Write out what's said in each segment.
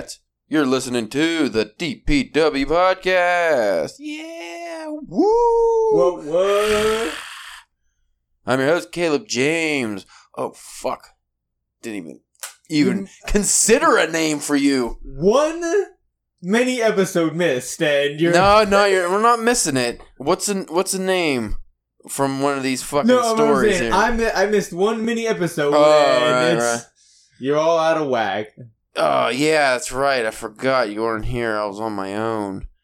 cat. You're listening to the DPW podcast. Yeah, woo! What? What? I'm your host, Caleb James. Oh, fuck. Didn't even even mm, uh, consider a name for you. One mini episode missed, and you're No, no, you're, we're not missing it. What's a, what's a name from one of these fucking no. I'm stories saying, here? I mi- I missed one mini episode, Oh, and right, it's right. you're all out of whack. Oh yeah, that's right. I forgot you weren't here. I was on my own.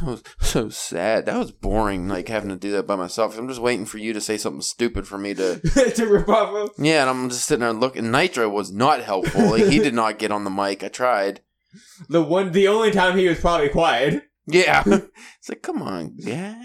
So so sad. That was boring. Like having to do that by myself. I'm just waiting for you to say something stupid for me to. to rip off of. Yeah, and I'm just sitting there looking. Nitro was not helpful. Like he did not get on the mic. I tried. The one, the only time he was probably quiet. Yeah, it's like come on, yeah.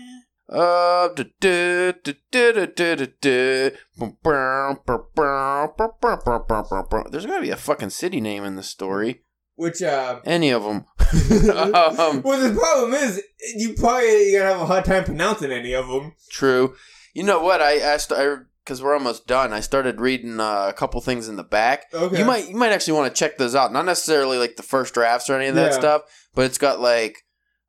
There's gotta be a fucking city name in this story. Which uh, any of them. um, well, the problem is you probably you're gonna have a hard time pronouncing any of them. True. You know what? I asked. I because we're almost done. I started reading uh, a couple things in the back. Okay. You might you might actually want to check those out. Not necessarily like the first drafts or any of that yeah. stuff, but it's got like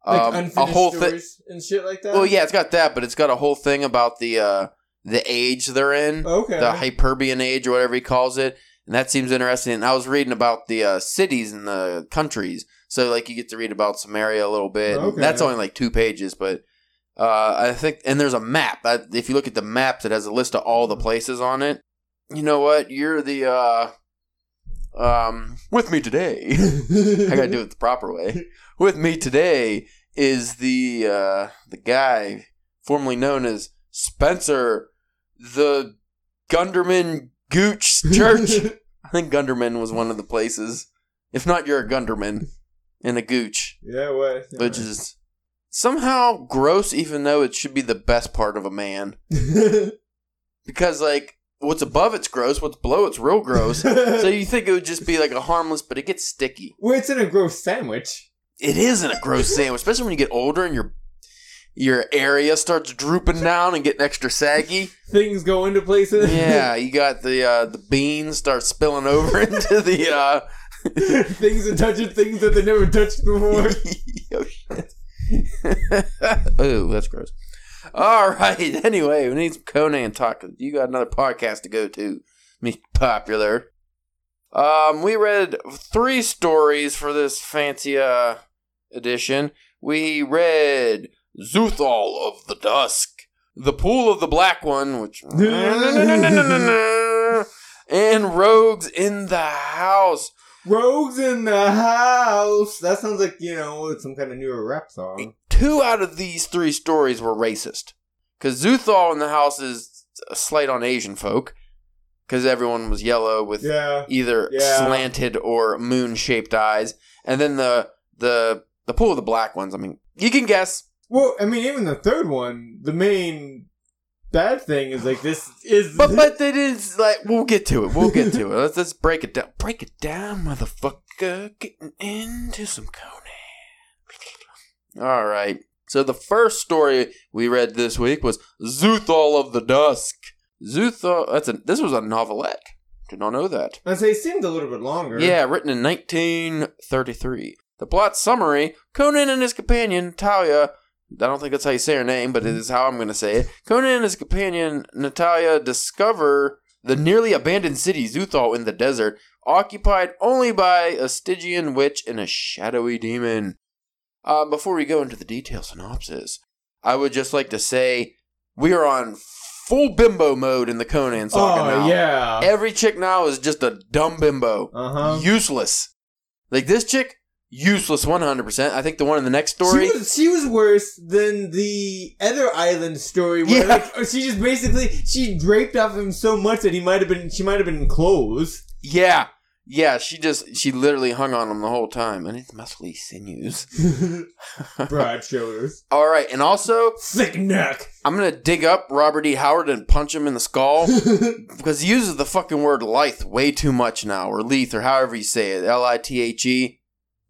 like um, a whole thing. and shit like that. Well, yeah, it's got that, but it's got a whole thing about the uh, the age they're in, Okay. the Hyborian age or whatever he calls it, and that seems interesting. And I was reading about the uh, cities and the countries, so like you get to read about Cimmeria a little bit. Okay. That's only like two pages, but uh, I think and there's a map. I, if you look at the maps, it has a list of all the places on it. You know what? You're the uh, um with me today. I gotta do it the proper way. With me today is the uh, the guy formerly known as Spencer, the Gunderman Gooch Church. I think Gunderman was one of the places. If not, you're a Gunderman and a Gooch, yeah, what? which is somehow gross, even though it should be the best part of a man. Because like what's above it's gross, what's below it's real gross. so you think it would just be like a harmless, but it gets sticky. well, it's in a gross sandwich. It isn't a gross sandwich, especially when you get older and your your area starts drooping down and getting extra saggy. Things go into places. Yeah, you got the uh, the beans start spilling over into the. Uh, things are touching things that they never touched before. oh shit! oh, that's gross. All right. Anyway, we need some Conan talk. You got another podcast to go to. Me popular. Um, we read three stories for this fancy uh edition. We read Xuthal of the Dusk, The Pool of the Black One, which and Rogues in the House. Rogues in the house. That sounds like you know some kind of newer rap song. Two out of these three stories were racist. Because Xuthal in the House is a slight on Asian folk. Because everyone was yellow with Yeah. either Yeah. slanted or moon shaped eyes. And then the the the pool of the black ones. I mean, you can guess. Well, I mean, even the third one, the main bad thing is like this is. But but it is like we'll get to it. We'll get to it. Let's let's break it down. Break it down, motherfucker. Getting into some Conan. All right. So the first story we read this week was Xuthal of the Dusk. Xuthal. That's a. This was a novelette. Did not know that. I say it seemed a little bit longer. Yeah, written in 1933. The plot summary Conan and his companion, Talia. I don't think that's how you say her name, but it is how I'm going to say it. Conan and his companion, Natalia, discover the nearly abandoned city, Xuthal, in the desert, occupied only by a Stygian witch and a shadowy demon. Uh, before we go into the detailed synopsis, I would just like to say we are on full bimbo mode in the Conan saga Oh now. yeah. Every chick now is just a dumb bimbo. Uh huh. Useless. Like this chick, useless 100%. I think the one in the next story. She was, she was worse than the other island story where Yeah. like, she just basically she draped off him so much that he might have been she might have been in clothes. yeah. Yeah, she just, she literally hung on him the whole time. And it's muscly sinews. Broad shoulders, All right. And also, thick neck. I'm going to dig up Robert E. Howard and punch him in the skull. because he uses the fucking word lithe way too much now, or lethe, or however you say it. L I T H E.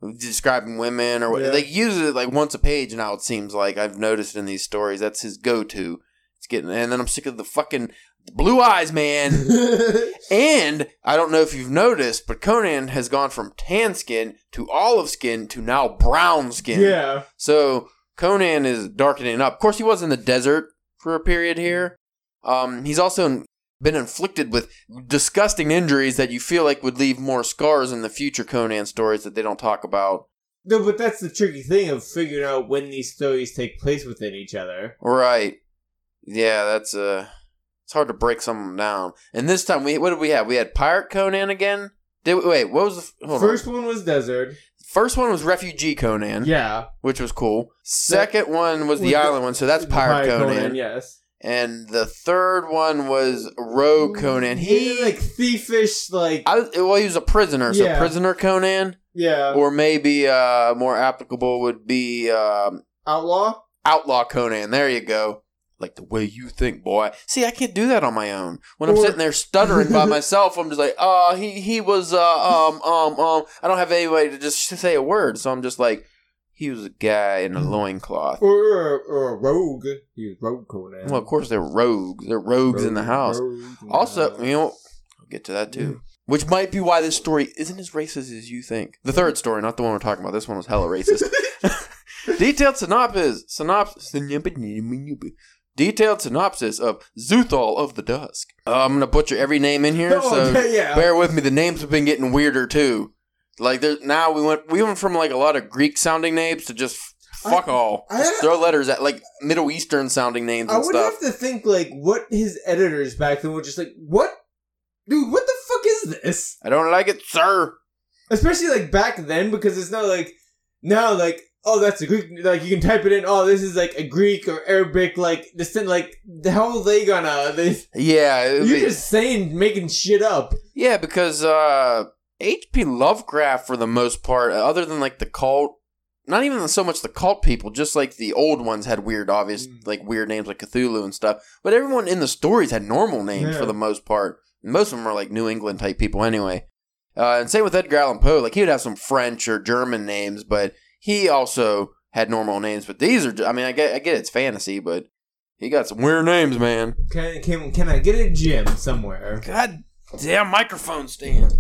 Describing women or what. Yeah. They use it like once a page now, it seems like. I've noticed in these stories. That's his go to. It's getting, and then I'm sick of the fucking blue eyes, man. and I don't know if you've noticed, but Conan has gone from tan skin to olive skin to now brown skin. yeah. So Conan is darkening up. Of course, he was in the desert for a period here. Um, he's also been inflicted with disgusting injuries that you feel like would leave more scars in the future Conan stories that they don't talk about. No, but that's the tricky thing of figuring out when these stories take place within each other. Right. Yeah, that's uh it's hard to break some of them down. And this time we what did we have? We had Pirate Conan again? Did we, wait, what was the hold First on. one was Desert. First one was Refugee Conan, Yeah. which was cool. Second one was the Was the- island one, so that's Pirate, Conan. Yes. And the third one was Rogue Conan. He like thiefish, like I, well, he was a prisoner, so Yeah. prisoner Conan, yeah, or maybe uh, more applicable would be um, outlaw. outlaw Conan. There you go. Like the way you think, boy. See, I can't do that on my own. When I'm sitting there stuttering by myself, I'm just like, uh, he he was uh um um um. I don't have any way to just say a word, so I'm just like, he was a guy in a loincloth. Or, or, a rogue. He was rogue Conan. Well, of course they're rogues. They're rogues in the house. in the Also, house. you know, I'll get to that too. Which might be why this story isn't as racist as you think. The third story, not the one we're talking about. This one was hella racist. Detailed synopsis. Synopsis. Detailed synopsis of Xuthal of the Dusk. Uh, I'm gonna butcher every name in here, Oh, so okay, yeah. bear with me. The names have been getting weirder too. Like there's now we went we went from like a lot of Greek sounding names to just fuck I- all. I- just throw letters at like Middle Eastern sounding names I and would stuff. have to think like what his editors back then were just like, what, dude, what the fuck is this? I don't like it, sir. Especially like back then because it's not like now like oh that's a Greek like you can type it in oh this is like a Greek or Arabic like this thing like how are they gonna they Yeah, you're be- just saying making shit up. Yeah, because uh H.P. Lovecraft, for the most part, other than like the cult, not even so much the cult people, just like the old ones had weird, obvious, Mm. like weird names like Cthulhu and stuff. But everyone in the stories had normal names Yeah. for the most part. Most of them were like New England type people anyway. Uh, and same with Edgar Allan Poe. Like he would have some French or German names, but he also had normal names. But these are, I mean, I get, I get it's fantasy, but he got some weird names, man. Can can can I get a gym somewhere? God damn microphone stand.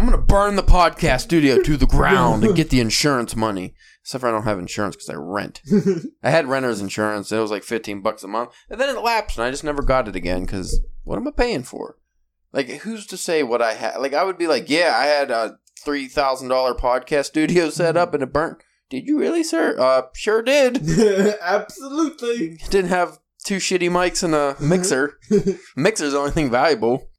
I'm gonna burn the podcast studio to the ground and get the insurance money. Except for I don't have insurance because I rent. I had renter's insurance. It was like 15 bucks a month. And then it lapsed and I just never got it again because what am I paying for? Like, who's to say what I had? Like, I would be like, yeah, I had a $3,000 podcast studio set up and it burnt. Did you really, sir? Uh, sure did. Absolutely. Didn't have two shitty mics and a mixer. Mixer's the only thing valuable.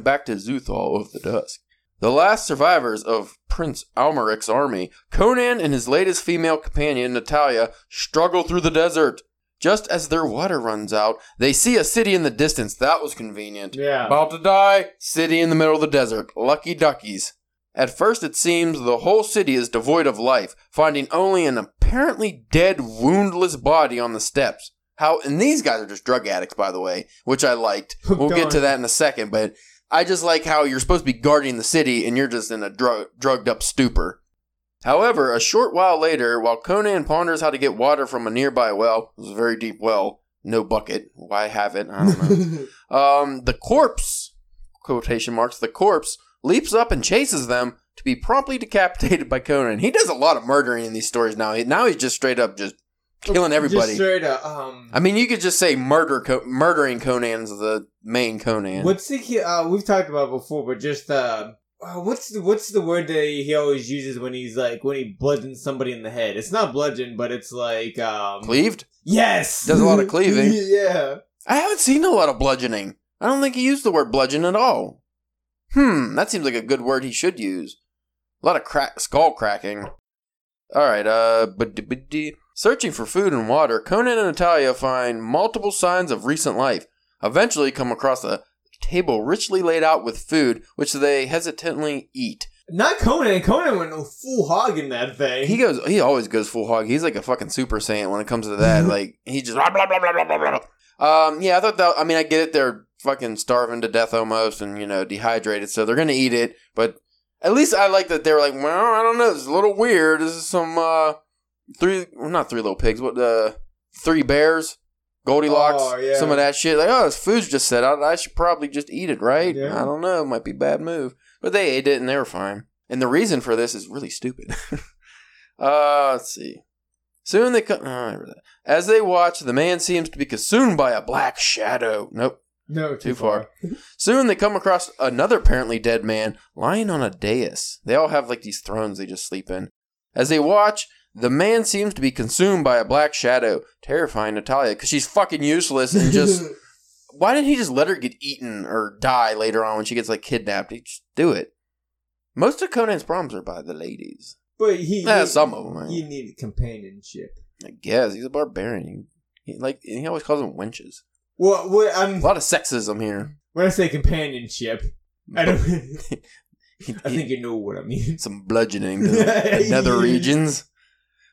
Back to Xuthal of the Dusk. The last survivors of Prince Almuric's army, Conan and his latest female companion, Natalia, struggle through the desert. Just as their water runs out, they see a city in the distance. That was convenient. Yeah. About to die, city in the middle of the desert. Lucky duckies. At first, it seems the whole city is devoid of life, finding only an apparently dead, woundless body on the steps. How, and these guys are just drug addicts, by the way, which I liked. Oh, we'll get to that in a second, but I just like how you're supposed to be guarding the city and you're just in a drug, drugged up stupor. However, a short while later, while Conan ponders how to get water from a nearby well, it was a very deep well, no bucket. Why have it? I don't know. Um, the corpse, quotation marks, the corpse leaps up and chases them to be promptly decapitated by Conan. He does a lot of murdering in these stories now. He, now he's just straight up just killing everybody. Just straight up. Um, I mean, you could just say murder, Co- murdering Conan's the main Conan. what's the uh, we've talked about before, but just uh, uh, what's the what's the word that he always uses when he's like when he bludgeons somebody in the head? It's not bludgeon, but it's like um. Cleaved? Yes. Does a lot of cleaving. yeah. I haven't seen a lot of bludgeoning. I don't think he used the word bludgeon at all. Hmm, that seems like a good word he should use. A lot of crack, skull cracking. All right, uh, bidi-bidi. Searching for food and water, Conan and Natalia find multiple signs of recent life. Eventually, come across a table richly laid out with food, which they hesitantly eat. Not Conan. Conan went full hog in that thing. He goes, he always goes full hog. He's like a fucking super saiyan when it comes to that. like he just blah blah blah blah blah blah. Um, yeah, I thought that. I mean, I get it. They're fucking starving to death almost, and you know, dehydrated, so they're gonna eat it. But at least I like that they were like, well, I don't know, is a little weird. This is some uh three, well, not three little pigs, what uh, three bears Goldilocks, Oh, yeah. some of that shit. Like, oh, this food's just set out. I should probably just eat it, right? Yeah. I don't know. It might be a bad move. But they ate it and they were fine. And the reason for this is really stupid. uh, let's see. Soon they come. Oh, I that. As they watch, the man seems to be consumed by a black shadow. Nope. No, too, Too far. Soon they come across another apparently dead man lying on a dais. They all have like these thrones they just sleep in. As they watch, the man seems to be consumed by a black shadow, terrifying Natalia because she's fucking useless and just. why didn't he just let her get eaten or die later on when she gets like kidnapped? He just do it. Most of Conan's problems are by the ladies. but he, Yeah, some of them. He needed companionship. I guess he's a barbarian. He, he like he always calls them wenches. Well, What? I'm A lot of sexism here. when I say companionship, I don't. He- I think you know what I mean. some bludgeoning to the nether regions.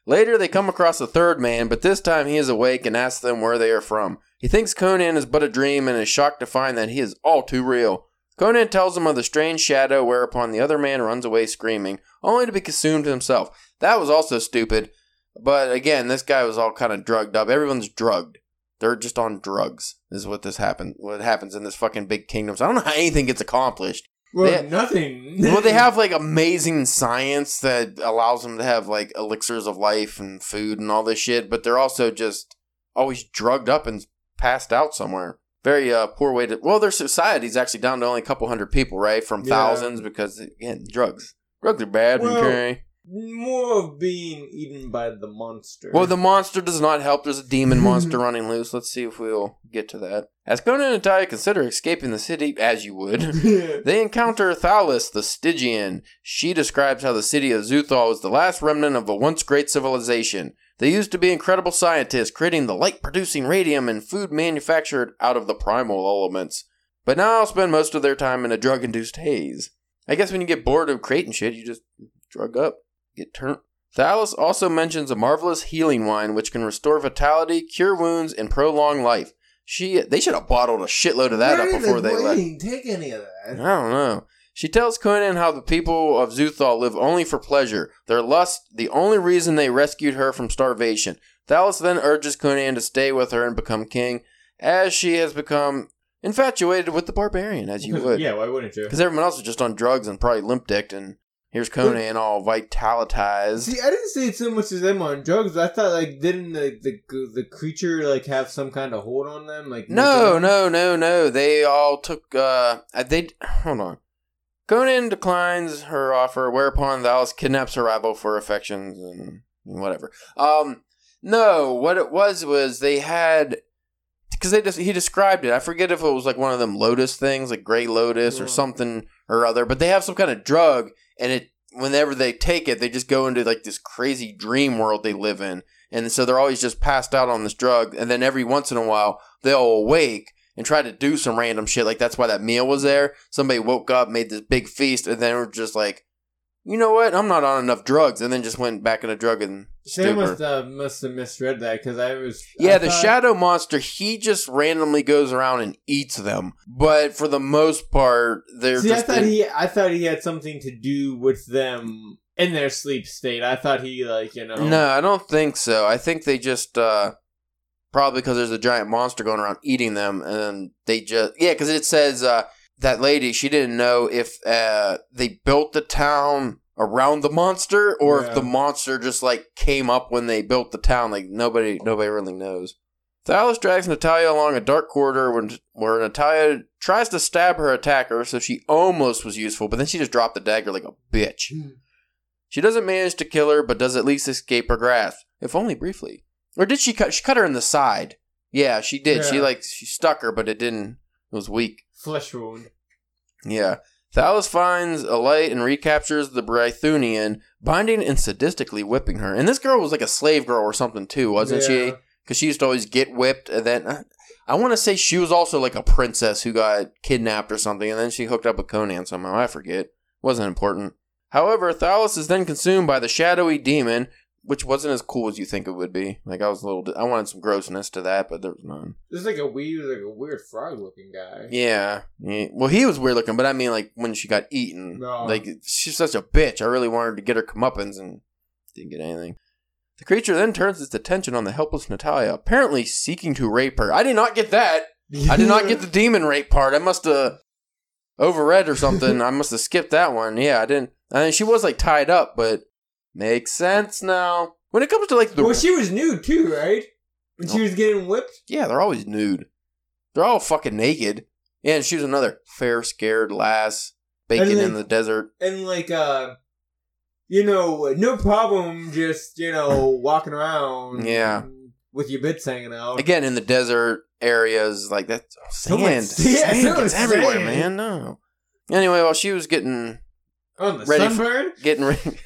Later, they come across a third man, but this time he is awake and asks them where they are from. He thinks Conan is but a dream and is shocked to find that he is all too real. Conan tells him of the strange shadow, whereupon the other man runs away screaming, only to be consumed himself. That was also stupid, but again, this guy was all kind of drugged up. Everyone's drugged. They're just on drugs. Is what this happened. What happens in this fucking big kingdom. So I don't know how anything gets accomplished Well, They- nothing. well, they have like amazing science that allows them to have like elixirs of life and food and all this shit, but they're also just always drugged up and passed out somewhere. Very uh, poor way to. Well, their society's actually down to only a couple hundred people, right? From Yeah. thousands because again, drugs. Drugs are bad. Well- okay. More of being eaten by the monster. Well, the monster does not help. There's a demon monster running loose. Let's see if we'll get to that. As Conan and Natalia consider escaping the city, as you would, They encounter Thalis, the Stygian. She describes how the city of Xuthal was the last remnant of a once great civilization. They used to be incredible scientists, creating the light producing radium and food manufactured out of the primal elements. But now I'll spend most of their time in a drug induced haze. I guess when you get bored of creating shit, you just drug up, get turned. Thalis also mentions a marvelous healing wine which can restore vitality, cure wounds, and prolong life. She, they should have bottled a shitload of that Why up before they why left. take any of that. I don't know. She tells Conan how the people of Xuthal live only for pleasure, their lust the only reason they rescued her from starvation. Thalis then urges Conan to stay with her and become king, as she has become infatuated with the barbarian, as you would. yeah, why wouldn't you? Because everyone else is just on drugs and probably limp dicked, and here's Conan all vitalitized. See, I didn't see it so much as them on drugs. I thought like didn't the the, the creature like have some kind of hold on them? Like No, them- no, no, no. They all took. uh They hold on. Conan declines her offer, whereupon Thalis kidnaps her rival for affections and whatever. Um, no, what it was was they had because they just he described it. I forget if it was like one of them lotus things, like gray lotus or something or other. But they have some kind of drug, and it whenever they take it, they just go into like this crazy dream world they live in, and so they're always just passed out on this drug, and then every once in a while they'll awake and try to do some random shit. Like that's why that meal was there. Somebody woke up, made this big feast, and then were just like, you know what? I'm not on enough drugs, and then just went back in a drug and They must stupor. uh, must have misread that because I was Yeah, I the thought- shadow monster, he just randomly goes around and eats them. But for the most part, they're See, I thought in- he I thought he had something to do with them in their sleep state. I thought he like you know No, I don't think so. I think they just uh probably because there's a giant monster going around eating them, and they just yeah, because it says uh that lady she didn't know if uh they built the town around the monster or Yeah. if the monster just like came up when they built the town. Like nobody nobody really knows. Thalis drags Natalia along a dark corridor when, where Natalia tries to stab her attacker, so she almost was useful, but then she just dropped the dagger like a bitch. Hmm. She doesn't manage to kill her, but does at least escape her grasp, if only briefly. Or did she cut? She cut her in the side. Yeah, she did. She like she stuck her, but it didn't. It was weak. Flesh wound. Yeah. Thalis finds a light and recaptures the Brythunian, binding and sadistically whipping her. And this girl was like a slave girl or something too, wasn't she? Because she used to always get whipped, and then uh, I want to say she was also like a princess who got kidnapped or something, and then she hooked up with Conan somehow. I forget. Wasn't important. However, Thalis is then consumed by the shadowy demon, which wasn't as cool as you think it would be. Like I was a little, I wanted some grossness to that, but there was none. There's like a weird like a weird frog looking guy. Yeah. yeah. Well, he was weird looking, but I mean, like when she got eaten, No. like she's such a bitch. I really wanted to get her comeuppance and didn't get anything. The creature then turns its attention on the helpless Natalia, apparently seeking to rape her. I did not get that. I did not get the demon rape part. I must have overread or something. I must have skipped that one. Yeah, I didn't. I mean, she was like tied up, but makes sense now. When it comes to like the well, she was nude too, right? When she was getting whipped. yeah, they're always nude. They're all fucking naked. Yeah, and she was another fair, scared lass baking And, in the desert. and like uh you know no problem just you know walking around Yeah. with your bits hanging out Again, in the desert areas, like that So sand, much- yeah, sand so gets everywhere, sand. man. No. Anyway, while she was getting on the ready for- getting ready,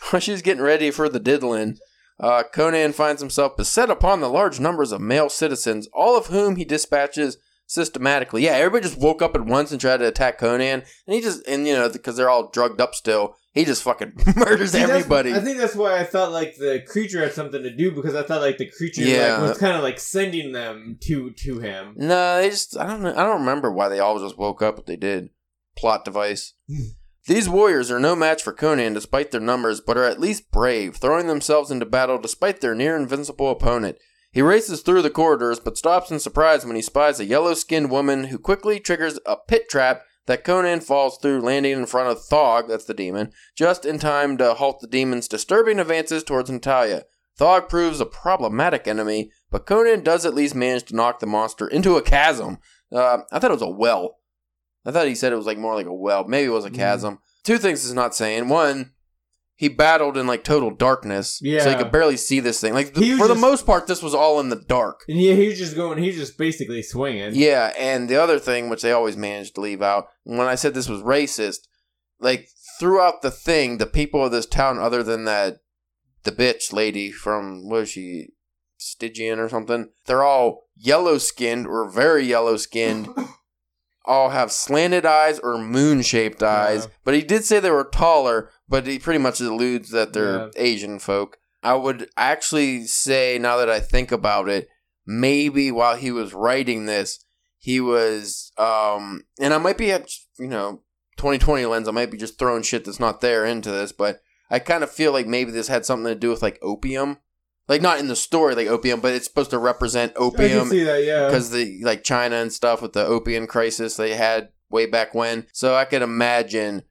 while she was getting ready for the diddling, uh, Conan finds himself beset upon the large numbers of male citizens, all of whom he dispatches systematically. Yeah, everybody just woke up at once and tried to attack Conan, and he just and you know because they're all drugged up still, he just fucking murders See, everybody. I think that's why I felt like the creature had something to do because I thought like the creature Yeah. like, was kind of like sending them to to him. No, they just I don't know. I don't remember why they all just woke up, but they did. Plot device. These warriors are no match for Conan despite their numbers, but are at least brave, throwing themselves into battle despite their near invincible opponent. He races through the corridors, but stops in surprise when he spies a yellow skinned woman who quickly triggers a pit trap that Conan falls through, landing in front of Thog, that's the demon, just in time to halt the demon's disturbing advances towards Natalia. Thog proves a problematic enemy, but Conan does at least manage to knock the monster into a chasm. Uh, I thought it was a well. I thought he said it was like more like a well. Maybe it was a Mhm. chasm. Two things is not saying. One, he battled in like total darkness, Yeah. so he could barely see this thing. Like was for the most part, this was all in the dark. And yeah, he was just going. He was just basically swinging. Yeah, and the other thing, which they always managed to leave out, when I said this was racist, like throughout the thing, the people of this town, other than that, the bitch lady from what is she, Stygian or something, they're all yellow skinned or very yellow skinned. all have slanted eyes or moon shaped eyes. Yeah. But he did say they were taller, but he pretty much alludes that they're Yeah. Asian folk. I would actually say, now that I think about it, maybe while he was writing this, he was, um, and I might be at, you know, 2020 lens, I might be just throwing shit that's not there into this, but I kind of feel like maybe this had something to do with like opium. Like, not in the story, like opium, but it's supposed to represent I can opium see that. Yeah, because the like China and stuff with the opium crisis they had way back when. So I could imagine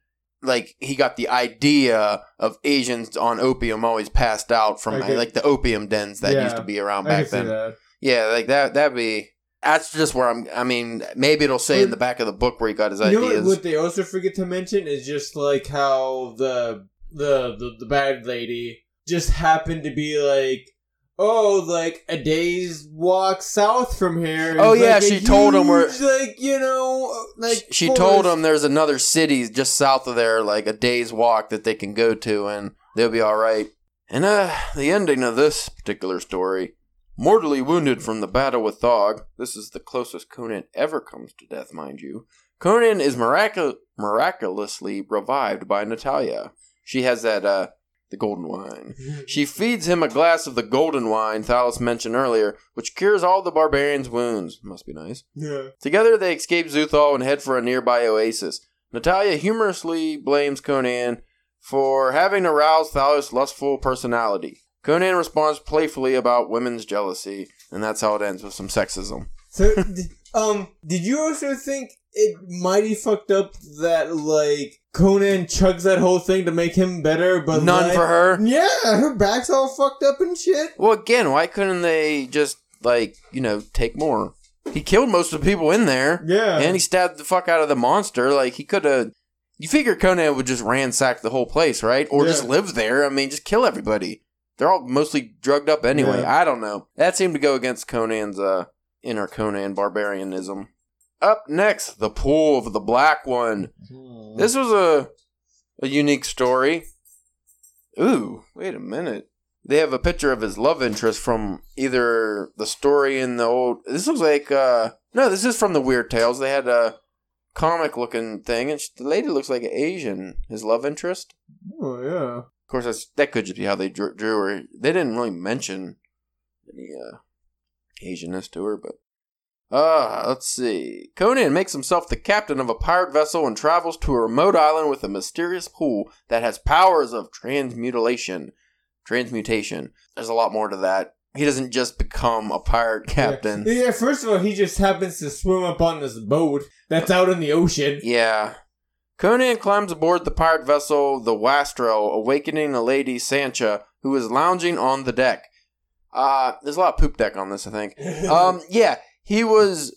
like he got the idea of Asians on opium always passed out from like the opium dens that Yeah, used to be around back see then. that. Yeah, like that. That'd be. That's just where I'm. I mean, maybe it'll say in the back of the book where he got his You ideas. what, what they also forget to mention is just like how the the the, the bad lady just happened to be like oh like a day's walk south from here Oh, yeah, like she told him where- like you know like she forest. told him there's another city just south of there, like a day's walk that they can go to, and they'll be all right. And uh, the ending of this particular story, mortally wounded from the battle with Thog. This is the closest Conan ever comes to death, mind you. Conan is miracu- miraculously revived by Natalia. She has that uh, the golden wine. She feeds him a glass of the golden wine Thalos mentioned earlier, which cures all the barbarian's wounds. Must be nice. yeah Together, they escape Xuthal and head for a nearby oasis. Natalia humorously blames Conan for having aroused Thalos' lustful personality. Conan responds playfully about women's jealousy, and that's how it ends with some sexism. so um did you also think it mighty fucked up that like Conan chugs that whole thing to make him better but None like- for her. yeah her back's all fucked up and shit Well, again, why couldn't they just, like, you know, take more? He killed most of the people in there, yeah and he stabbed the fuck out of the monster. Like, he could have. You figure Conan would just ransack the whole place, right? Or just live there. I mean, just kill everybody. They're all mostly drugged up anyway. Yeah. I don't know. That seemed to go against Conan's uh, inner Conan barbarianism. Up next, the pool of the black one. Hmm. This was a a unique story. Ooh, wait a minute. They have a picture of his love interest from either the story in the old. This looks like uh no, this is from the Weird Tales. They had a comic looking thing, and sh- the lady looks like an Asian. His love interest. Oh yeah. Of course, that's, that could just be how they drew, drew her. They didn't really mention any uh, Asianness to her, but uh, let's see. Conan makes himself the captain of a pirate vessel and travels to a remote island with a mysterious pool that has powers of transmutation. transmutation. There's a lot more to that. He doesn't just become a pirate captain. Yeah. yeah, first of all, he just happens to swim up on this boat that's out in the ocean. Yeah. Conan climbs aboard the pirate vessel the Wastrel, awakening the lady Sancha, who is lounging on the deck. Uh, there's a lot of poop deck on this, I think. Um, yeah, he was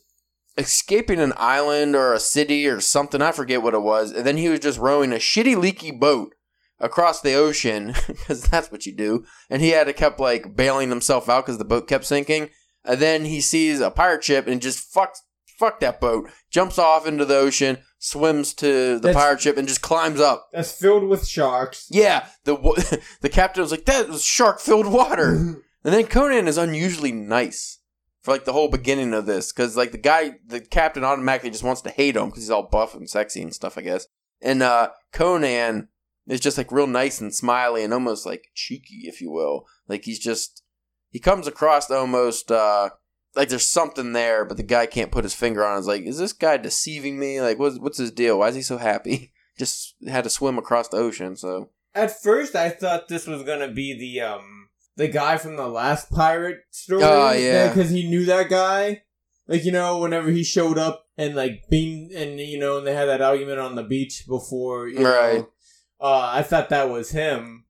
escaping an island or a city or something. I forget what it was. And then he was just rowing a shitty, leaky boat across the ocean because that's what you do. And he had to kept like bailing himself out because the boat kept sinking. And then he sees a pirate ship and just fucks fuck that boat. Jumps off into the ocean, swims to the That's- pirate ship, and just climbs up. That's filled with sharks. Yeah, the the captain was like, "That was shark filled water." And then Conan is unusually nice for like the whole beginning of this because like the guy, the captain automatically just wants to hate him because he's all buff and sexy and stuff, I guess. And uh Conan is just like real nice and smiley and almost like cheeky, if you will. Like he's just he comes across almost uh like there's something there, but the guy can't put his finger on. It's like, is this guy deceiving me? Like, what's what's his deal? Why is he so happy? Just had to swim across the ocean, so At first, I thought this was gonna be the um the guy from the last pirate story. Oh, yeah. because he knew that guy. Like you know, whenever he showed up and like being and you know, and they had that argument on the beach before. You Right. Know, uh, I thought that was him,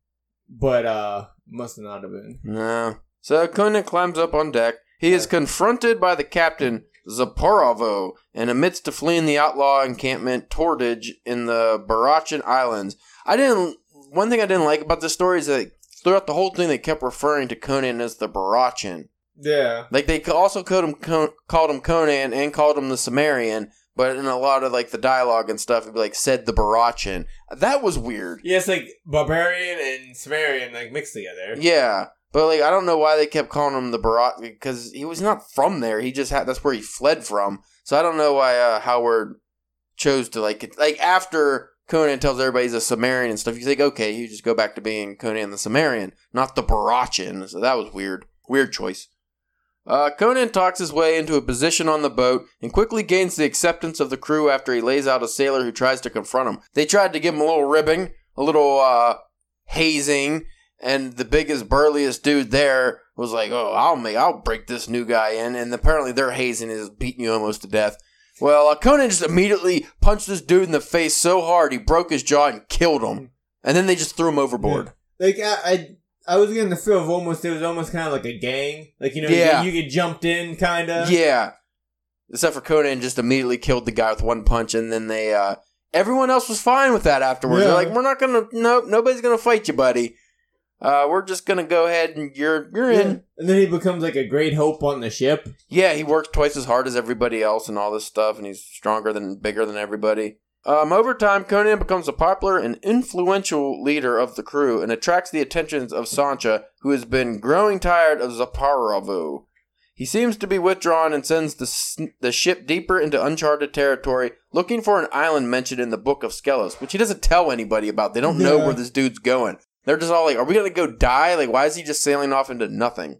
but uh, must not have been. No. So Conan climbs up on deck. He is confronted by the captain, Zaporavo, and amidst to fleeing the outlaw encampment Tortage in the Barachan Islands. I didn't. One thing I didn't like about this story is that throughout the whole thing they kept referring to Conan as the Barachan. Yeah. Like they also called him Con- called him Conan and called him the Cimmerian, but in a lot of like the dialogue and stuff, it'd be like said the Barachan. That was weird. Yeah, it's like barbarian and Cimmerian like mixed together. Yeah, but like I don't know why they kept calling him the Barat because he was not from there. He just had that's where he fled from. So I don't know why uh, Howard chose to like like after Conan tells everybody he's a Cimmerian and stuff. You think okay, you just go back to being Conan the Cimmerian, not the Barachan. So that was weird. Weird choice. Uh, Conan talks his way into a position on the boat and quickly gains the acceptance of the crew after he lays out a sailor who tries to confront him. They tried to give him a little ribbing, a little uh, hazing, and the biggest burliest dude there was like, "Oh, I'll make, I'll break this new guy in," and apparently their hazing is beating you almost to death. Well, uh, Conan just immediately punched this dude in the face so hard he broke his jaw and killed him, and then they just threw him overboard. Like I, I, I was getting the feel of almost it was almost kind of like a gang. Like you know, Yeah. you, get, you get jumped in, kind of. Yeah. Except for Conan just immediately killed the guy with one punch, and then they, uh, everyone else was fine with that afterwards. They're like, we're not gonna, nope, nobody's gonna fight you, buddy. Uh, we're just gonna go ahead and you're, you're in. And then he becomes like a great hope on the ship. Yeah, he works twice as hard as everybody else and all this stuff, and he's stronger than, bigger than everybody. Um, over time, Conan becomes a popular and influential leader of the crew and attracts the attentions of Sancha, who has been growing tired of Zaporavo. He seems to be withdrawn and sends the, the ship deeper into uncharted territory, looking for an island mentioned in the Book of Skelos, which he doesn't tell anybody about. They don't know Yeah. where this dude's going. They're just all like, "Are we gonna go die? Like, why is he just sailing off into nothing?"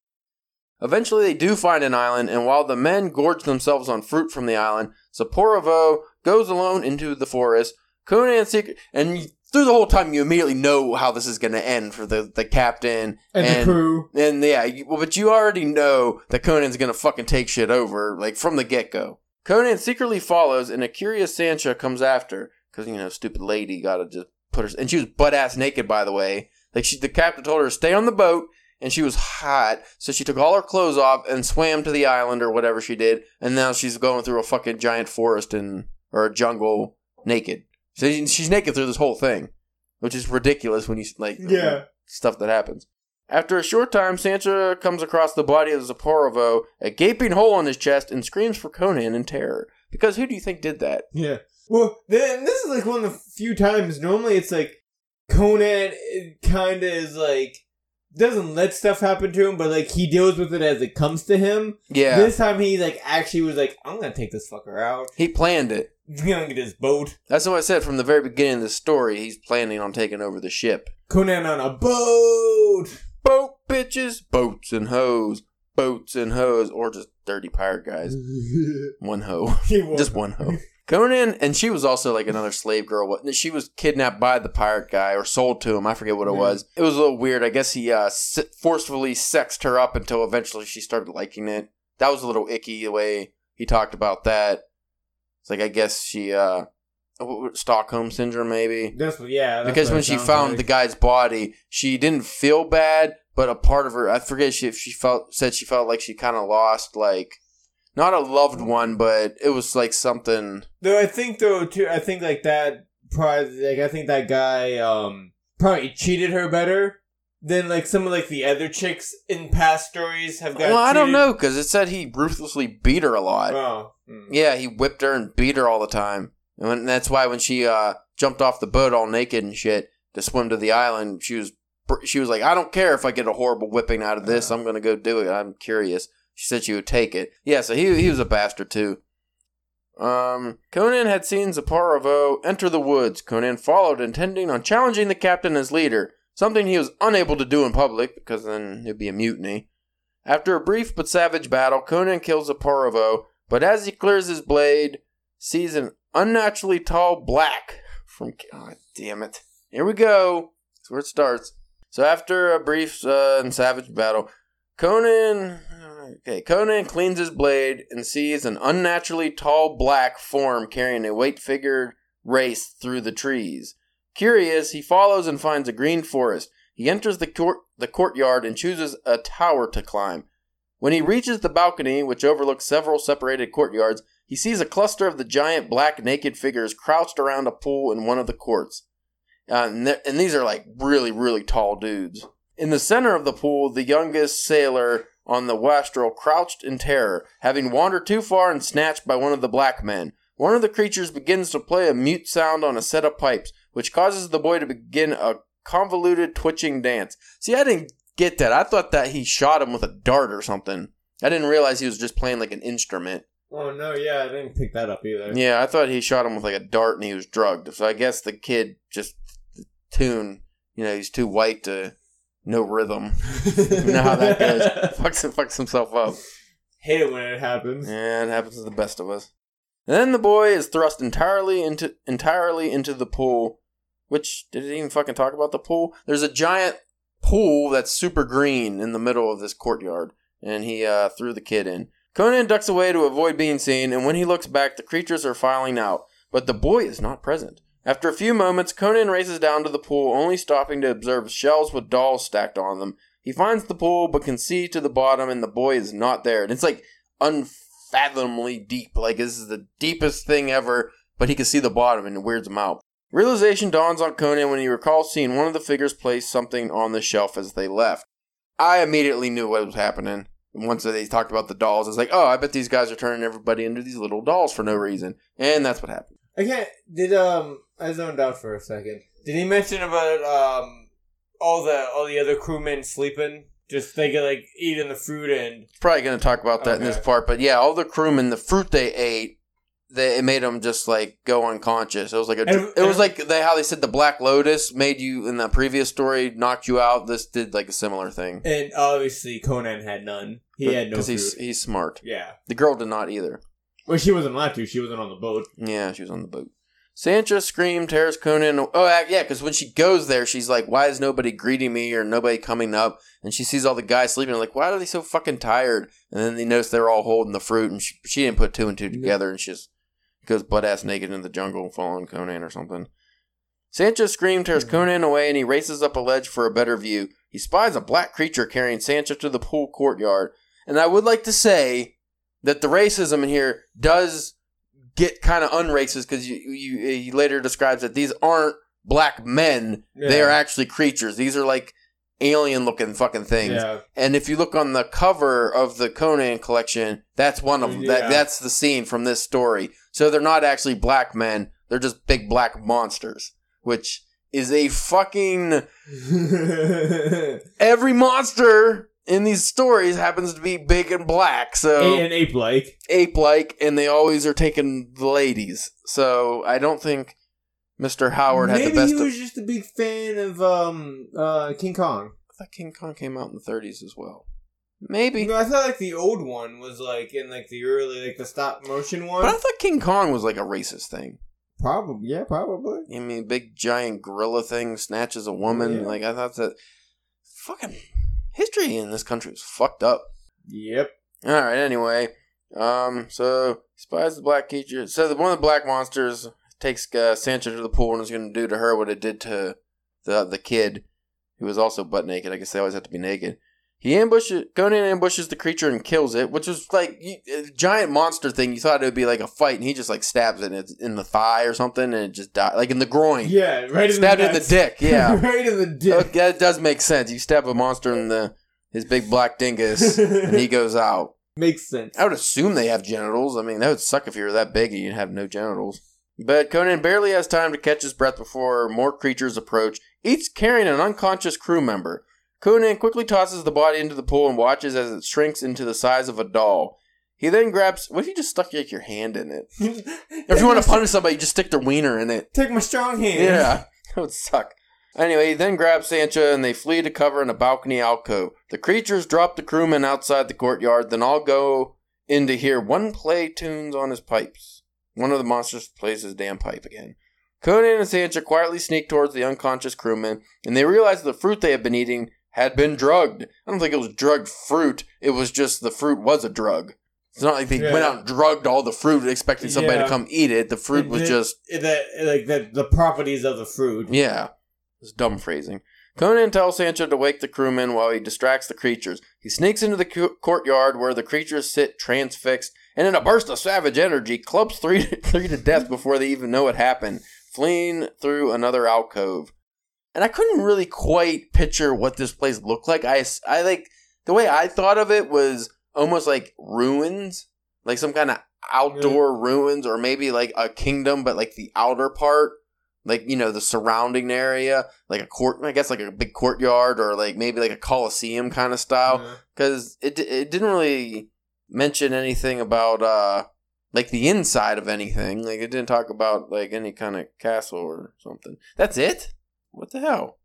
Eventually, they do find an island, and while the men gorge themselves on fruit from the island, Zaporavo goes alone into the forest. Conan secret, and through the whole time, you immediately know how this is going to end for the, the captain And, the crew. and yeah, well, but you already know that Conan's gonna fucking take shit over, like from the get go. Conan secretly follows, and a curious Sancha comes after, because you know, stupid lady gotta just put her, and she was butt ass naked, by the way. Like she, the captain told her to stay on the boat, and she was hot, so she took all her clothes off and swam to the island or whatever she did, and now she's going through a fucking giant forest and or a jungle naked. So she's naked through this whole thing, which is ridiculous when you like Yeah. stuff that happens. After a short time, Sancha comes across the body of Zaporavo, a gaping hole in his chest, and screams for Conan in terror. Because who do you think did that? Yeah. Well, then this is like one of the few times. Normally, it's like Conan kind of is like doesn't let stuff happen to him, but like he deals with it as it comes to him. Yeah, This time, he like actually was like, "I'm gonna take this fucker out. he planned it. I'm gonna get this boat." That's what I said from the very beginning of the story. He's planning on taking over the ship. Conan on a boat. Boat bitches, boats and hoes, boats and hoes, or just dirty pirate guys. One hoe, just one hoe. Conan, and she was also like another slave girl. What? She was kidnapped by the pirate guy or sold to him. I forget what it was. It was a little weird. I guess he uh, forcefully sexed her up until eventually she started liking it. That was a little icky the way he talked about that. It's like I guess she uh, Stockholm syndrome maybe That's yeah. that's because when she found like. the guy's body, she didn't feel bad, but a part of her, I forget she, if she felt, said she felt like she kind of lost, like, not a loved one, but it was like something. Though I think though too, I think like that. Probably like I think that guy um probably cheated her better than like some of like the other chicks in past stories have got. Well, I don't know, because it said he ruthlessly beat her a lot. Oh, mm. Yeah, he whipped her and beat her all the time. And when, that's why when she uh, jumped off the boat all naked and shit to swim to the island, she was she was like, I don't care if I get a horrible whipping out of this. I'm gonna go do it. I'm curious. She said she would take it. Yeah, so he he was a bastard too. Um, Conan had seen Zaporavo enter the woods. Conan followed, intending on challenging the captain as leader, something he was unable to do in public because then it'd be a mutiny. After a brief but savage battle, Conan kills Zaporavo, but as he clears his blade, sees an unnaturally tall black from. God damn it! Here we go. That's where it starts. So after a brief uh, and savage battle, Conan. Okay, Conan cleans his blade and sees an unnaturally tall black form carrying a weight figured race through the trees. Curious, he follows and finds a green forest. He enters the court the courtyard and chooses a tower to climb. When he reaches the balcony, which overlooks several separated courtyards, he sees a cluster of the giant black naked figures crouched around a pool in one of the courts. Uh, and, and these are like really, really tall dudes. In the center of the pool, the youngest sailor on the Wastrel crouched in terror, having wandered too far and snatched by one of the black men. One of the creatures begins to play a mute sound on a set of pipes, which causes the boy to begin a convoluted twitching dance. See, I didn't get that. I thought that he shot him with a dart or something. I didn't realize he was just playing like an instrument. Oh no, yeah, I didn't pick that up either. Yeah, I thought he shot him with like a dart and he was drugged. So I guess the kid just the tune, you know, he's too white to know rhythm. You know how that goes. fucks, fucks himself up. Hate it when it happens. Yeah, it happens to the best of us. And then the boy is thrust entirely into entirely into the pool. Which did it even fucking talk about the pool? There's a giant pool that's super green in the middle of this courtyard, and he uh, threw the kid in. Conan ducks away to avoid being seen, and when he looks back, the creatures are filing out, but the boy is not present. After a few moments, Conan races down to the pool, only stopping to observe shelves with dolls stacked on them. He finds the pool, but can see to the bottom, and the boy is not there. And it's like unfathomably deep. Like this is the deepest thing ever, but he can see the bottom, and it weirds him out. Realization dawns on Conan when he recalls seeing one of the figures place something on the shelf as they left. I immediately knew what was happening. Once they talked about the dolls, it's like, oh, I bet these guys are turning everybody into these little dolls for no reason. And that's what happened. I can't. Did um? I zoned out for a second. Did he mention about um all the all the other crewmen sleeping? Just they get like eating the fruit and Probably going to talk about that in this Okay. part, but yeah, all the crewmen, the fruit they ate, they, it made them just like go unconscious. It was like a, And- it was and- like they how they said the Black Lotus made you in the previous story knocked you out. This did like a similar thing. and obviously Conan had none. He had no because he's he's smart. yeah. The girl did not either. Well, she wasn't allowed to. She wasn't on the boat. Yeah, she was on the boat. Sancha screamed, tears Conan. Oh, yeah, because when she goes there, she's like, "Why is nobody greeting me or nobody coming up?" And she sees all the guys sleeping. Like, why are they so fucking tired? And then they notice they're all holding the fruit, and she, she didn't put two and two together, and she just goes butt ass naked in the jungle, following Conan or something. Sancha screamed, tears Conan away, and he races up a ledge for a better view. He spies a black creature carrying Sancha to the pool courtyard. And I would like to say that the racism in here does get kind of unracist because you, you he later describes that these aren't black men; they are actually creatures. These are like alien looking fucking things. Yeah. And if you look on the cover of the Conan collection, that's one of them. Yeah. That that's the scene from this story. So they're not actually black men; they're just big black monsters, which is a fucking every monster in these stories happens to be big and black. So and ape like. ape like, and they always are taking the ladies. So I don't think Mr. Howard had Maybe the best. he of- was just a big fan of um uh King Kong. I thought King Kong came out in the 30s as well. Maybe. No, I thought like the old one was like in like the early like the stop motion one. But I thought King Kong was like a racist thing. Probably, yeah, probably. I mean, big giant gorilla thing snatches a woman. Yeah. Like I thought that fucking history in this country is fucked up. Yep. All right. Anyway, um, so spies the black teacher. So the, one of the black monsters takes uh, Sancha to the pool and is going to do to her what it did to the the kid, who was also butt naked. I guess they always have to be naked. He ambushes Conan ambushes the creature and kills it, which was like a uh, giant monster thing. You thought it would be like a fight, and he just like stabs it in, in the thigh or something, and it just died, like in the groin. Yeah, right in Stabbed the in the dick. Yeah, right in the dick. Okay, that does make sense. You stab a monster in the his big black dingus, and he goes out. Makes sense. I would assume they have genitals. I mean, that would suck if you were that big and you'd have no genitals. But Conan barely has time to catch his breath before more creatures approach, each carrying an unconscious crew member. Conan quickly tosses the body into the pool and watches as it shrinks into the size of a doll. He then grabs. What if you just stuck like your hand in it? If you want to punish somebody, you just stick their wiener in it. take my strong hand. Yeah, that would suck. Anyway, he then grabs Sancha and they flee to cover in a balcony alcove. The creatures drop the crewmen outside the courtyard, then all go in to hear one play tunes on his pipes. One of the monsters plays his damn pipe again. Conan and Sancha quietly sneak towards the unconscious crewmen, and they realize the fruit they have been eating had been drugged. I don't think it was drugged fruit, it was just the fruit was a drug. It's not like they Yeah. went out and drugged all the fruit expecting somebody Yeah. to come eat it. The fruit was just the like the the properties of the fruit. yeah. It's dumb phrasing. Conan tells Sancha to wake the crewmen while he distracts the creatures. He sneaks into the co- courtyard where the creatures sit transfixed, and in a burst of savage energy, clubs three to, three to death before they even know what happened, fleeing through another alcove. And I couldn't really quite picture what this place looked like. I, I like the way I thought of it was almost like ruins, like some kind of outdoor ruins, or maybe like a kingdom, but like the outer part like you know the surrounding area like a court i guess like a big courtyard or like maybe like a coliseum kind of style. Yeah. because it, it didn't really mention anything about uh like the inside of anything. Like it didn't talk about like any kind of castle or something. That's it what the hell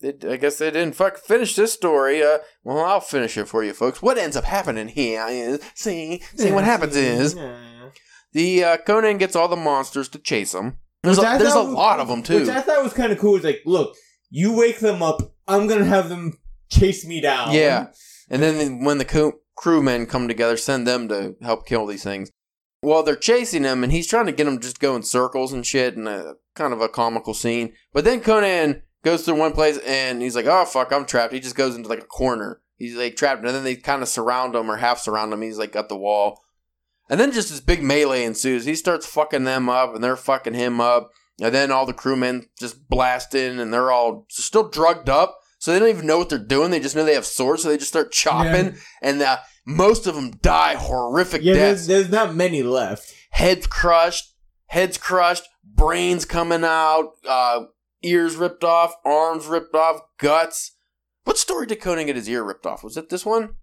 it, I guess they didn't fuck finish this story. Uh, well, I'll finish it for you, folks. What ends up happening here is, see, see, what happens is the uh, Conan gets all the monsters to chase him. There's, a, there's a was- lot of them too. Which I thought was kind of cool. It's like, look, you wake them up, I'm gonna have them chase me down. Yeah. And then when the co- crewmen come together, send them to help kill these things. Well, they're chasing him, and he's trying to get them just go in circles and shit, and a kind of a comical scene. But then Conan goes through one place, and he's like, "Oh fuck, I'm trapped." He just goes into like a corner. He's like trapped, and then they kind of surround him or half surround him. He's like at the wall, and then just this big melee ensues. He starts fucking them up, and they're fucking him up. And then all the crewmen just blast in, and they're all still drugged up. So they don't even know what they're doing. They just know they have swords, so they just start chopping. And uh, most of them die horrific Yeah, deaths. there's, there's not many left. Heads crushed, heads crushed, brains coming out, uh, ears ripped off, arms ripped off, guts. What story did Conan get his ear ripped off? Was it this one?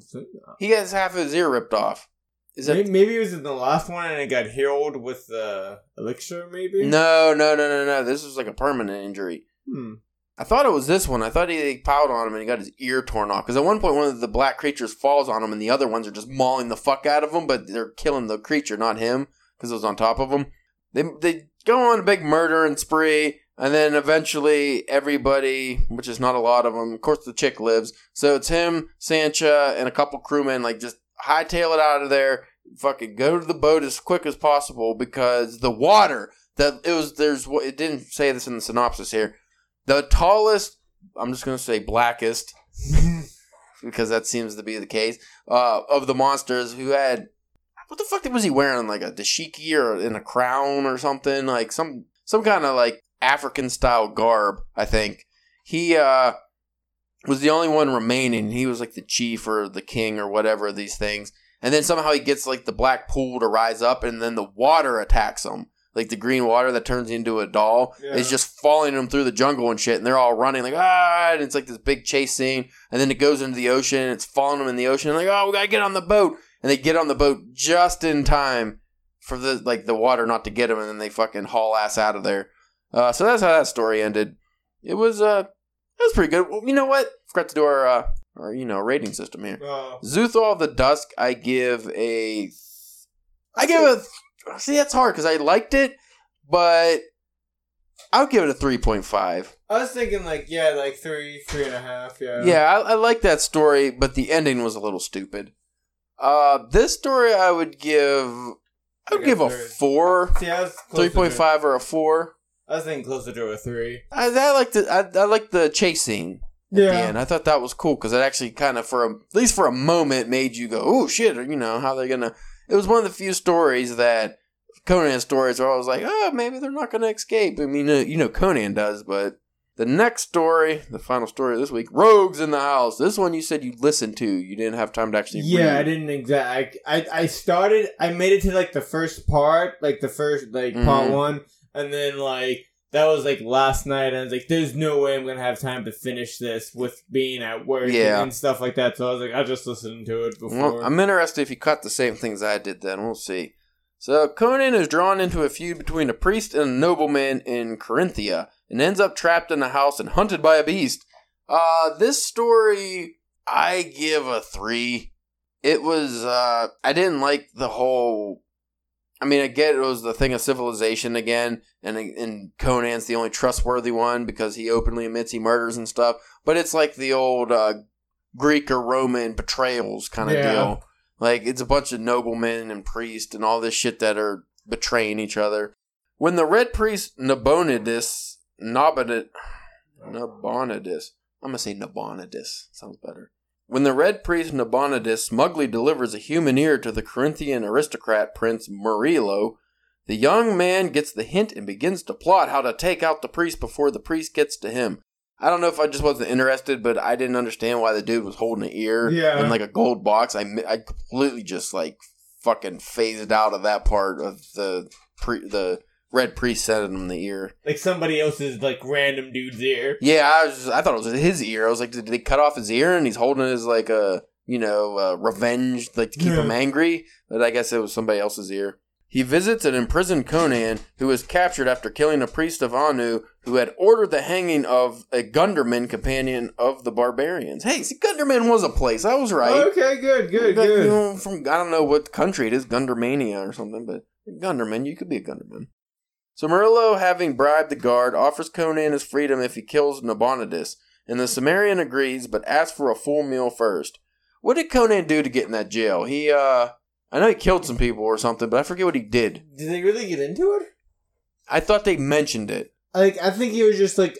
So- He gets half of his ear ripped off. Is that maybe, maybe it was in the last one and it got healed with the elixir, maybe? no, no, no, no, no. This was like a permanent injury. Hmm. I thought it was this one. I thought he, he piled on him and he got his ear torn off. Because at one point, one of the black creatures falls on him, and the other ones are just mauling the fuck out of him, but they're killing the creature, not him, because it was on top of him. They they go on a big murder and spree, and then eventually everybody, which is not a lot of them, of course the chick lives. So it's him, Sancha, and a couple crewmen, like just hightail it out of there. Fucking go to the boat as quick as possible because the water that it was there's what it didn't say this in the synopsis here the tallest i'm just going to say blackest because that seems to be the case uh, of the monsters who had what the fuck was he wearing like a dashiki or in a crown or something? Like some some kind of like african style garb i think. He uh was the only one remaining. He was like the chief or the king or whatever these things. And then somehow he gets like the black pool to rise up and then the water attacks him. Like the green water that turns into a doll Yeah. is just following them through the jungle and shit and they're all running like ah! And it's like this big chase scene. And then it goes into the ocean and it's following them in the ocean like oh we gotta get on the boat and they get on the boat just in time for the like the water not to get them and then they fucking haul ass out of there uh, so that's how that story ended it was uh it was pretty good well, you know what forgot to do our uh, or you know rating system here. Oh. Xuthal the Dusk, I give a. I give a. See, that's hard because I liked it, but I would give it a three point five. I was thinking like yeah, like three, three and a half. Yeah. Yeah, I, I like that story, but the ending was a little stupid. Uh, this story I would give. I would a give a four, See, I was three point five, or a four. I was thinking closer to a three. I, I like the I, I like the chase scene. Yeah. And I thought that was cool because it actually kind of, for a, at least for a moment, made you go, "Oh shit!" Or, you know how they're gonna. It was one of the few stories that Conan stories where I was like, "Oh, maybe they're not gonna escape." I mean, uh, you know, Conan does, but the next story, the final story of this week, Rogues in the House. This one you said you listened to. You didn't have time to actually. Yeah, I didn't exactly. I, I started. I made it to like the first part, like the first like part Mhm. one, and then like that was like last night, and I was like, "There's no way I'm gonna have time to finish this with being at work Yeah. and, stuff like that." So I was like, "I just listened to it before." Well, I'm interested if you cut the same things I did. Then we'll see. So Conan is drawn into a feud between a priest and a nobleman in Corinthia, and ends up trapped in a house and hunted by a beast. Uh, this story I give a three. It was uh, I didn't like the whole. I mean, I get it was the thing of civilization again, and and Conan's the only trustworthy one because he openly admits he murders and stuff. But it's like the old uh, Greek or Roman betrayals kind of Yeah. deal. Like it's a bunch of noblemen and priests and all this shit that are betraying each other. When the red priest Nabonidus, Nabonid, Nabonidus, I'm gonna say Nabonidus, sounds better. When the red priest Nabonidus smugly delivers a human ear to the Corinthian aristocrat Prince Murillo, the young man gets the hint and begins to plot how to take out the priest before the priest gets to him. I don't know if I just wasn't interested, but I didn't understand why the dude was holding an ear Yeah. in like a gold box. I I completely just like fucking phased out of that part of the pre- the red priest sending him the ear. like somebody else's like random dude's ear. Yeah, I was. I thought it was his ear. I was like, did they cut off his ear and he's holding his like a you know uh, revenge, like to keep him angry? But I guess it was somebody else's ear. He visits an imprisoned Conan who was captured after killing a priest of Anu who had ordered the hanging of a Gunderman companion of the barbarians. Hey, see, Gunderman was a place. I was right. Okay, good, good, But, good. You know, from I don't know what country it is, Gundermania or something, but Gunderman, you could be a Gunderman. So Murillo, having bribed the guard, offers Conan his freedom if he kills Nabonidus, and the Cimmerian agrees, but asks for a full meal first. What did Conan do to get in that jail? He, uh, I know he killed some people or something, but I forget what he did. Did they really get into it? I thought they mentioned it. Like I think he was just like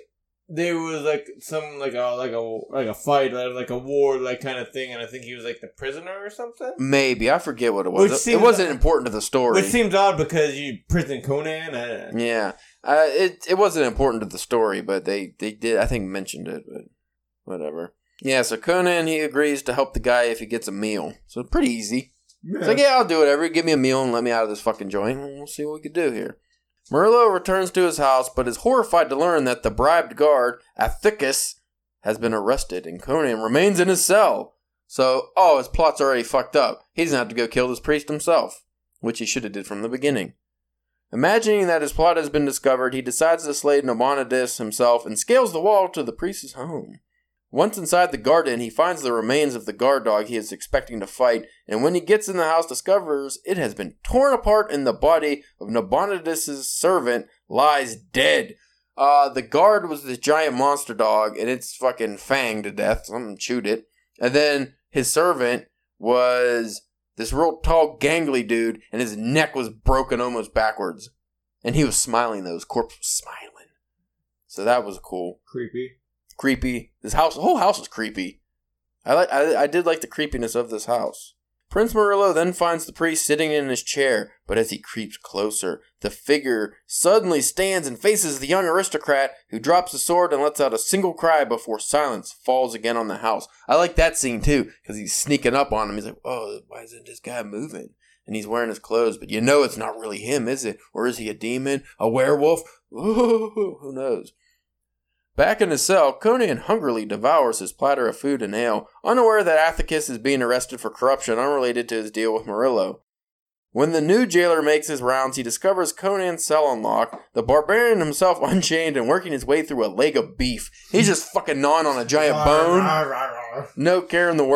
there was like some like a like a like a fight like, like a war like kind of thing, and I think he was like the prisoner or something. Maybe I forget what it was. Which It- it wasn't important to the story. Which seems odd because you prison Conan. I, Yeah, uh, it it wasn't important to the story, but they they did I think mentioned it, but whatever. Yeah, so Conan he agrees to help the guy if he gets a meal. So pretty easy. It's like, yeah, I'll do whatever. Give me a meal and let me out of this fucking joint, we'll see what we can do here. Murillo returns to his house, but is horrified to learn that the bribed guard, Athicus, has been arrested, and Conan remains in his cell. So, oh, his plot's already fucked up. He doesn't have to go kill this priest himself, which he should have did from the beginning. Imagining that his plot has been discovered, he decides to slay Nabonidus himself and scales the wall to the priest's home. Once inside the garden, he finds the remains of the guard dog he is expecting to fight, and when he gets in the house, discovers it has been torn apart and the body of Nabonidus' servant lies dead. Uh, the guard was this giant monster dog, and it's fucking fanged to death. Someone chewed it. And then his servant was this real tall, gangly dude, and his neck was broken almost backwards. And he was smiling, though. His corpse was smiling. So that was cool creepy. Creepy. This house, the whole house was creepy. I like, I, I did like the creepiness of this house. Prince Murillo then finds the priest sitting in his chair, but as he creeps closer, the figure suddenly stands and faces the young aristocrat, who drops the sword and lets out a single cry before silence falls again on the house. I like that scene too, because he's sneaking up on him. He's like, "Oh, why isn't this guy moving?" And he's wearing his clothes, but you know it's not really him, is it? Or is he a demon, a werewolf? Ooh, who knows? Back in his cell, Conan hungrily devours his platter of food and ale, unaware that Athicus is being arrested for corruption unrelated to his deal with Murillo. When the new jailer makes his rounds, he discovers Conan's cell unlocked, the barbarian himself unchained and working his way through a leg of beef. He's just fucking gnawing on a giant bone. No care in the world.